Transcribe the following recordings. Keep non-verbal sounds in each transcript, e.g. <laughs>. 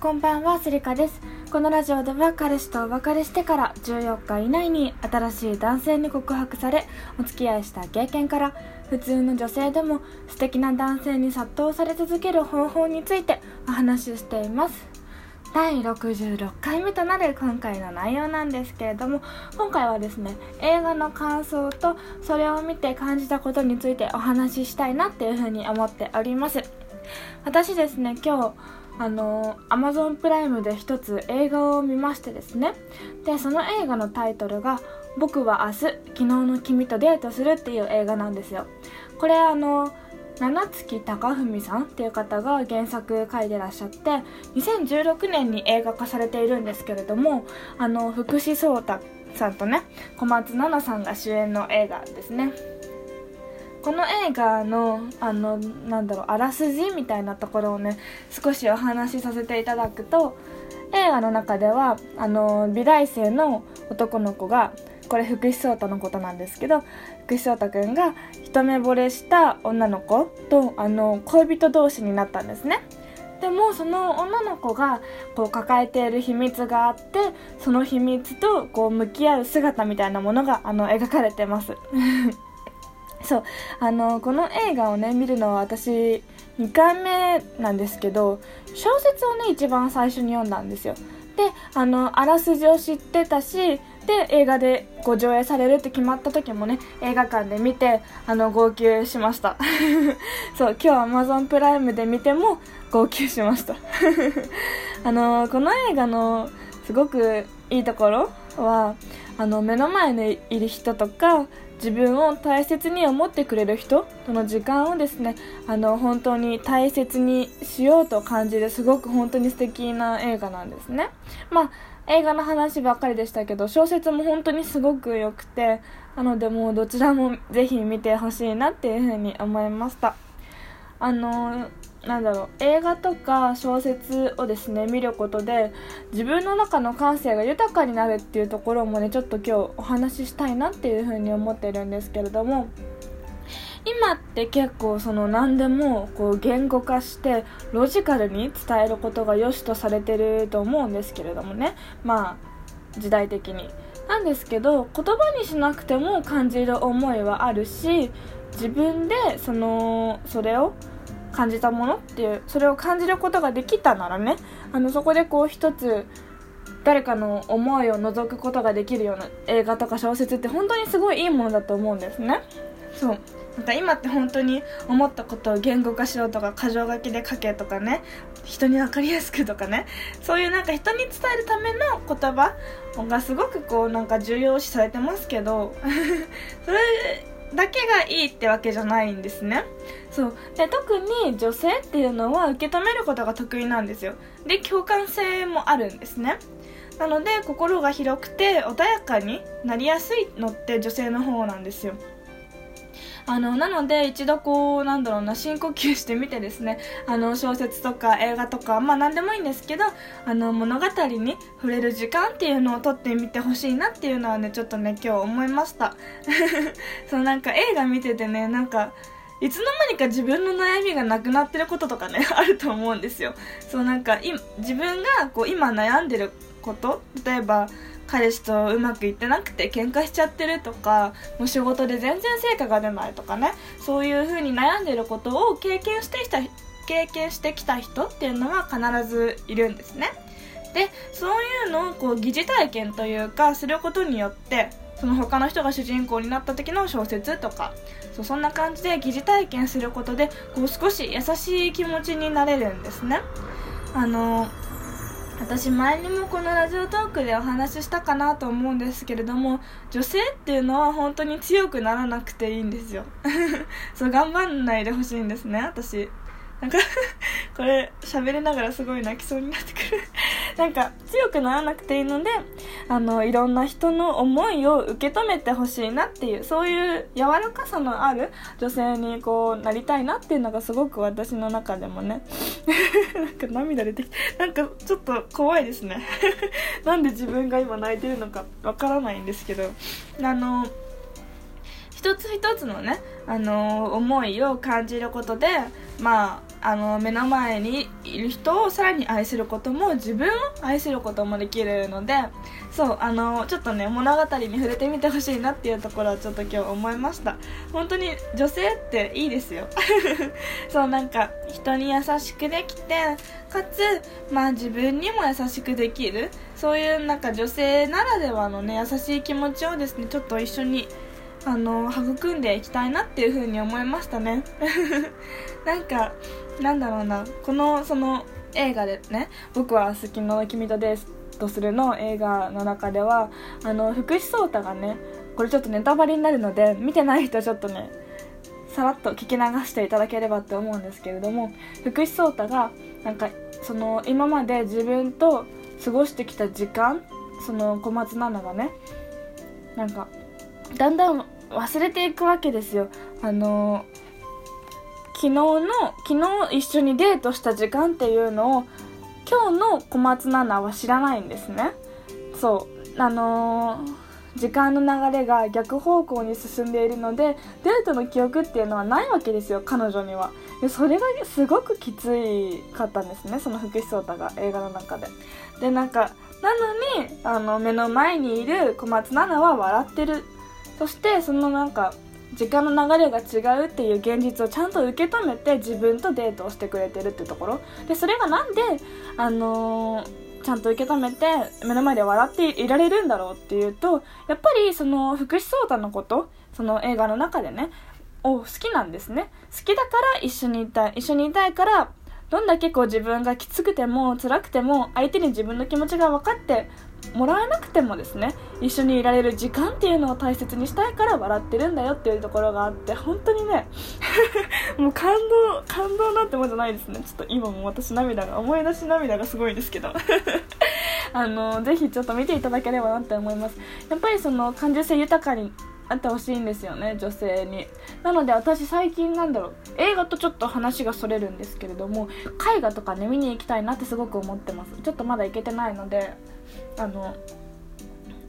こんばんはスリカです。このラジオでは彼氏とお別れしてから14日以内に新しい男性に告白されお付き合いした経験から普通の女性でも素敵な男性に殺到され続ける方法についてお話ししています。第66回目となる今回の内容なんですけれども今回はですね映画の感想とそれを見て感じたことについてお話ししたいなっていうふうに思っております。私ですね今日あの Amazon プライムで一つ映画を見ましてですね。でその映画のタイトルが「僕は明日昨日の君とデートする」っていう映画なんですよ。これあの七月貴文さんっていう方が原作書いてらっしゃって2016年に映画化されているんですけれどもあの福士蒼太さんとね小松菜奈さんが主演の映画ですね。この映画のあのなんだろうあらすじみたいなところをね少しお話しさせていただくと映画の中ではあの美大生の男の子がこれ福士蒼太のことなんですけど福士蒼太くんが一目惚れした女の子とあの恋人同士になったんですね。でもその女の子がこう抱えている秘密があってその秘密とこう向き合う姿みたいなものがあの描かれてます。<laughs> そう。あのこの映画をね見るのは私2回目なんですけど小説をね一番最初に読んだんですよ。であのあらすじを知ってたしで映画でこ上映されるって決まった時もね映画館で見てあの号泣しました。<laughs> そう今日 Amazon プライムで見ても号泣しました。<laughs> あのこの映画のすごくいいところはあの目の前にいる人とか自分を大切に思ってくれる人との時間をですねあの本当に大切にしようと感じるすごく本当に素敵な映画なんですね。まあ映画の話ばっかりでしたけど小説も本当にすごく良くてなのでもうどちらもぜひ見てほしいなっていうふうに思いました。あのなんだろう。映画とか小説をですね見ることで自分の中の感性が豊かになるっていうところもねちょっと今日お話ししたいなっていうふうに思ってるんですけれども今って結構その何でもこう言語化してロジカルに伝えることが良しとされてると思うんですけれどもね。まあ時代的に。なんですけど言葉にしなくても感じる思いはあるし自分でそのそれを感じたものっていうそれを感じることができたならねあのそこでこう一つ誰かの思いを覗くことができるような映画とか小説って本当にすごいいいものだと思うんですね。そう。なんか今って本当に思ったことを言語化しようとか箇条書きで書けとかね人に分かりやすくとかねそういうなんか人に伝えるための言葉がすごくこうなんか重要視されてますけど <laughs> それだけがいいってわけじゃないんですね。そう。で特に女性っていうのは受け止めることが得意なんですよ。で共感性もあるんですね。なので心が広くて穏やかになりやすいのって女性の方なんですよ。あのなので一度こうなんだろうな深呼吸してみてですね。あの小説とか映画とかまあ何でもいいんですけどあの物語に触れる時間っていうのをとってみてほしいなっていうのはねちょっとね今日思いました。<laughs> そうなんか映画見ててねなんかいつの間にか自分の悩みがなくなってることとかね <laughs> あると思うんですよ。そうなんか自分がこう今悩んでること例えば彼氏とうまくいってなくて喧嘩しちゃってるとかもう仕事で全然成果が出ないとかねそういう風に悩んでることを経験してきた経験してきた人っていうのは必ずいるんですね。でそういうのをこう疑似体験というかすることによってその他の人が主人公になった時の小説とかそうそんな感じで疑似体験することでこう少し優しい気持ちになれるんですね。あの私前にもこのラジオトークでお話ししたかなと思うんですけれども女性っていうのは本当に強くならなくていいんですよ。<laughs> そう頑張んないでほしいんですね私。なんかこれ喋りながらすごい泣きそうになってくる。<laughs> なんか強くならなくていいのであのいろんな人の思いを受け止めてほしいなっていうそういう柔らかさのある女性にこうなりたいなっていうのがすごく私の中でもね <laughs> なんか涙出てきてなんかちょっと怖いですね。<laughs> なんで自分が今泣いてるのかわからないんですけどあの一つ一つのね、あの、思いを感じることでまああの目の前にいる人をさらに愛することも自分を愛することもできるのでそうあのちょっとね物語に触れてみてほしいなっていうところはちょっと今日思いました。本当に女性っていいですよ。<laughs> そうなんか人に優しくできてかつまあ自分にも優しくできる。そういうなんか女性ならではのね優しい気持ちをですねちょっと一緒にあの育んでいきたいなっていう風に思いましたね。<laughs> なんかなんだろうな。このその映画でね僕は好きの君とデートするの映画の中ではあの福士蒼汰がねこれちょっとネタバレになるので見てない人はちょっとねさらっと聞き流していただければって思うんですけれども福士蒼汰がなんかその今まで自分と過ごしてきた時間その小松菜奈がねなんかだんだん忘れていくわけですよ。あの昨日の昨日一緒にデートした時間っていうのを今日の小松菜奈は知らないんですね。そう。あのー、時間の流れが逆方向に進んでいるのでデートの記憶っていうのはないわけですよ彼女には。でそれがすごくきついかったんですねその福士蒼汰が映画の中で。でなんかなのにあの目の前にいる小松菜奈は笑ってる。そしてそのなんか時間の流れが違うっていう現実をちゃんと受け止めて自分とデートをしてくれてるっていうところ。でそれがなんで、あのー、ちゃんと受け止めて目の前で笑っていられるんだろうっていうとやっぱりその福士蒼汰のことその映画の中でねを好きなんですね。好きだから一緒にいたい一緒にいたいからどんだけこう自分がきつくても辛くても相手に自分の気持ちが分かってもらえなくてもですね一緒にいられる時間っていうのを大切にしたいから笑ってるんだよっていうところがあって本当にね <laughs> もう感動感動なんてもんじゃないですね。ちょっと今も私涙が思い出し涙がすごいですけど。<laughs> あのぜひちょっと見ていただければなって思います。やっぱりその感受性豊かにあってほしいんですよね女性に。なので私最近なんだろう映画とちょっと話がそれるんですけれども絵画とかね見に行きたいなってすごく思ってます。ちょっとまだ行けてないのであの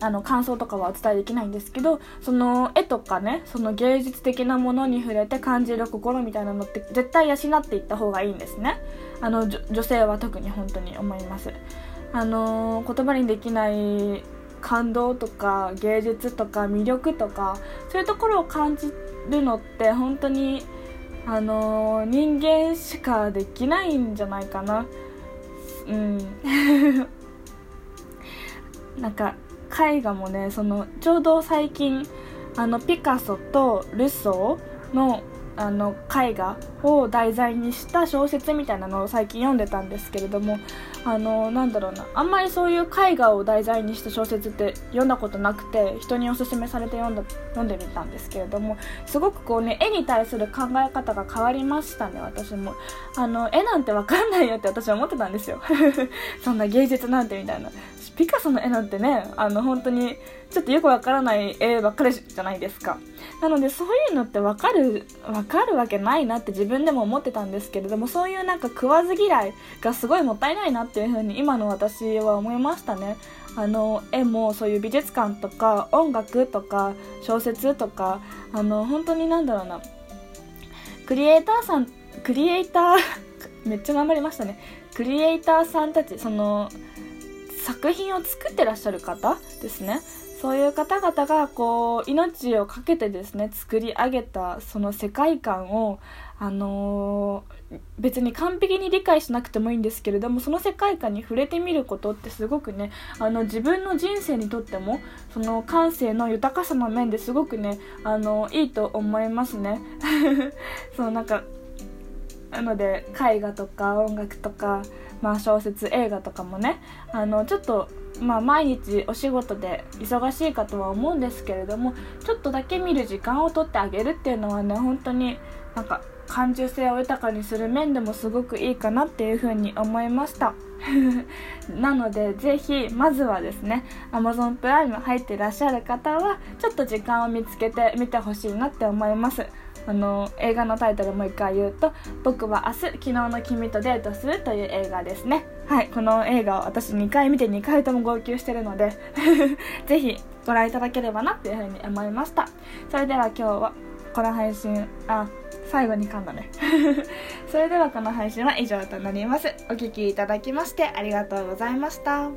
あの感想とかはお伝えできないんですけどその絵とかねその芸術的なものに触れて感じる心みたいなのって絶対養っていった方がいいんですね。あの女性は特に本当に思います。あの言葉にできない感動とか芸術とか魅力とかそういうところを感じるのって本当にあの人間しかできないんじゃないかな。うん。<laughs> なんか絵画もねそのちょうど最近あのピカソとルソーのあの絵画を題材にした小説みたいなのを最近読んでたんですけれどもあのなんだろうな。あんまりそういう絵画を題材にした小説って読んだことなくて人におすすめされて読んだ読んでみたんですけれどもすごくこうね絵に対する考え方が変わりましたね私も。あの絵なんてわかんないよって私は思ってたんですよ。<laughs> そんな芸術なんてみたいな。ピカソの絵なんてねあの本当にちょっとよくわからない絵ばっかりじゃないですか。なのでそういうのってわかるわかるわけないなって自分でも思ってたんですけれどもそういうなんか食わず嫌いがすごいもったいないなってっていう風に今の私は思いましたね。あの絵もそういう美術館とか音楽とか小説とかあの本当になんだろうな。クリエイターさんクリエイター <laughs> めっちゃ頑張りましたね。クリエイターさんたちその作品を作ってらっしゃる方ですね。そういう方々がこう命を懸けてですね作り上げたその世界観をあのー、別に完璧に理解しなくてもいいんですけれどもその世界観に触れてみることってすごくねあの自分の人生にとってもその感性の豊かさの面ですごくねあのいいと思いますね。<laughs> そうなんかなので絵画とか音楽とかまあ、小説映画とかもねあのちょっと、まあ、毎日お仕事で忙しいかとは思うんですけれどもちょっとだけ見る時間をとってあげるっていうのはね本当になんか感受性を豊かにする面でもすごくいいかなっていうふうに思いました。<laughs> なのでぜひまずはですね Amazon プライム入ってらっしゃる方はちょっと時間を見つけてみてほしいなって思います。あの映画のタイトルもう一回言うと「僕は明日昨日の君とデートする」という映画ですね。はいこの映画を私2回見て2回とも号泣してるので <laughs> ぜひご覧いただければなっていうふうに思いました。それでは今日はこの配信あ最後に噛んだね。<laughs> それではこの配信は以上となります。お聴きいただきましてありがとうございました。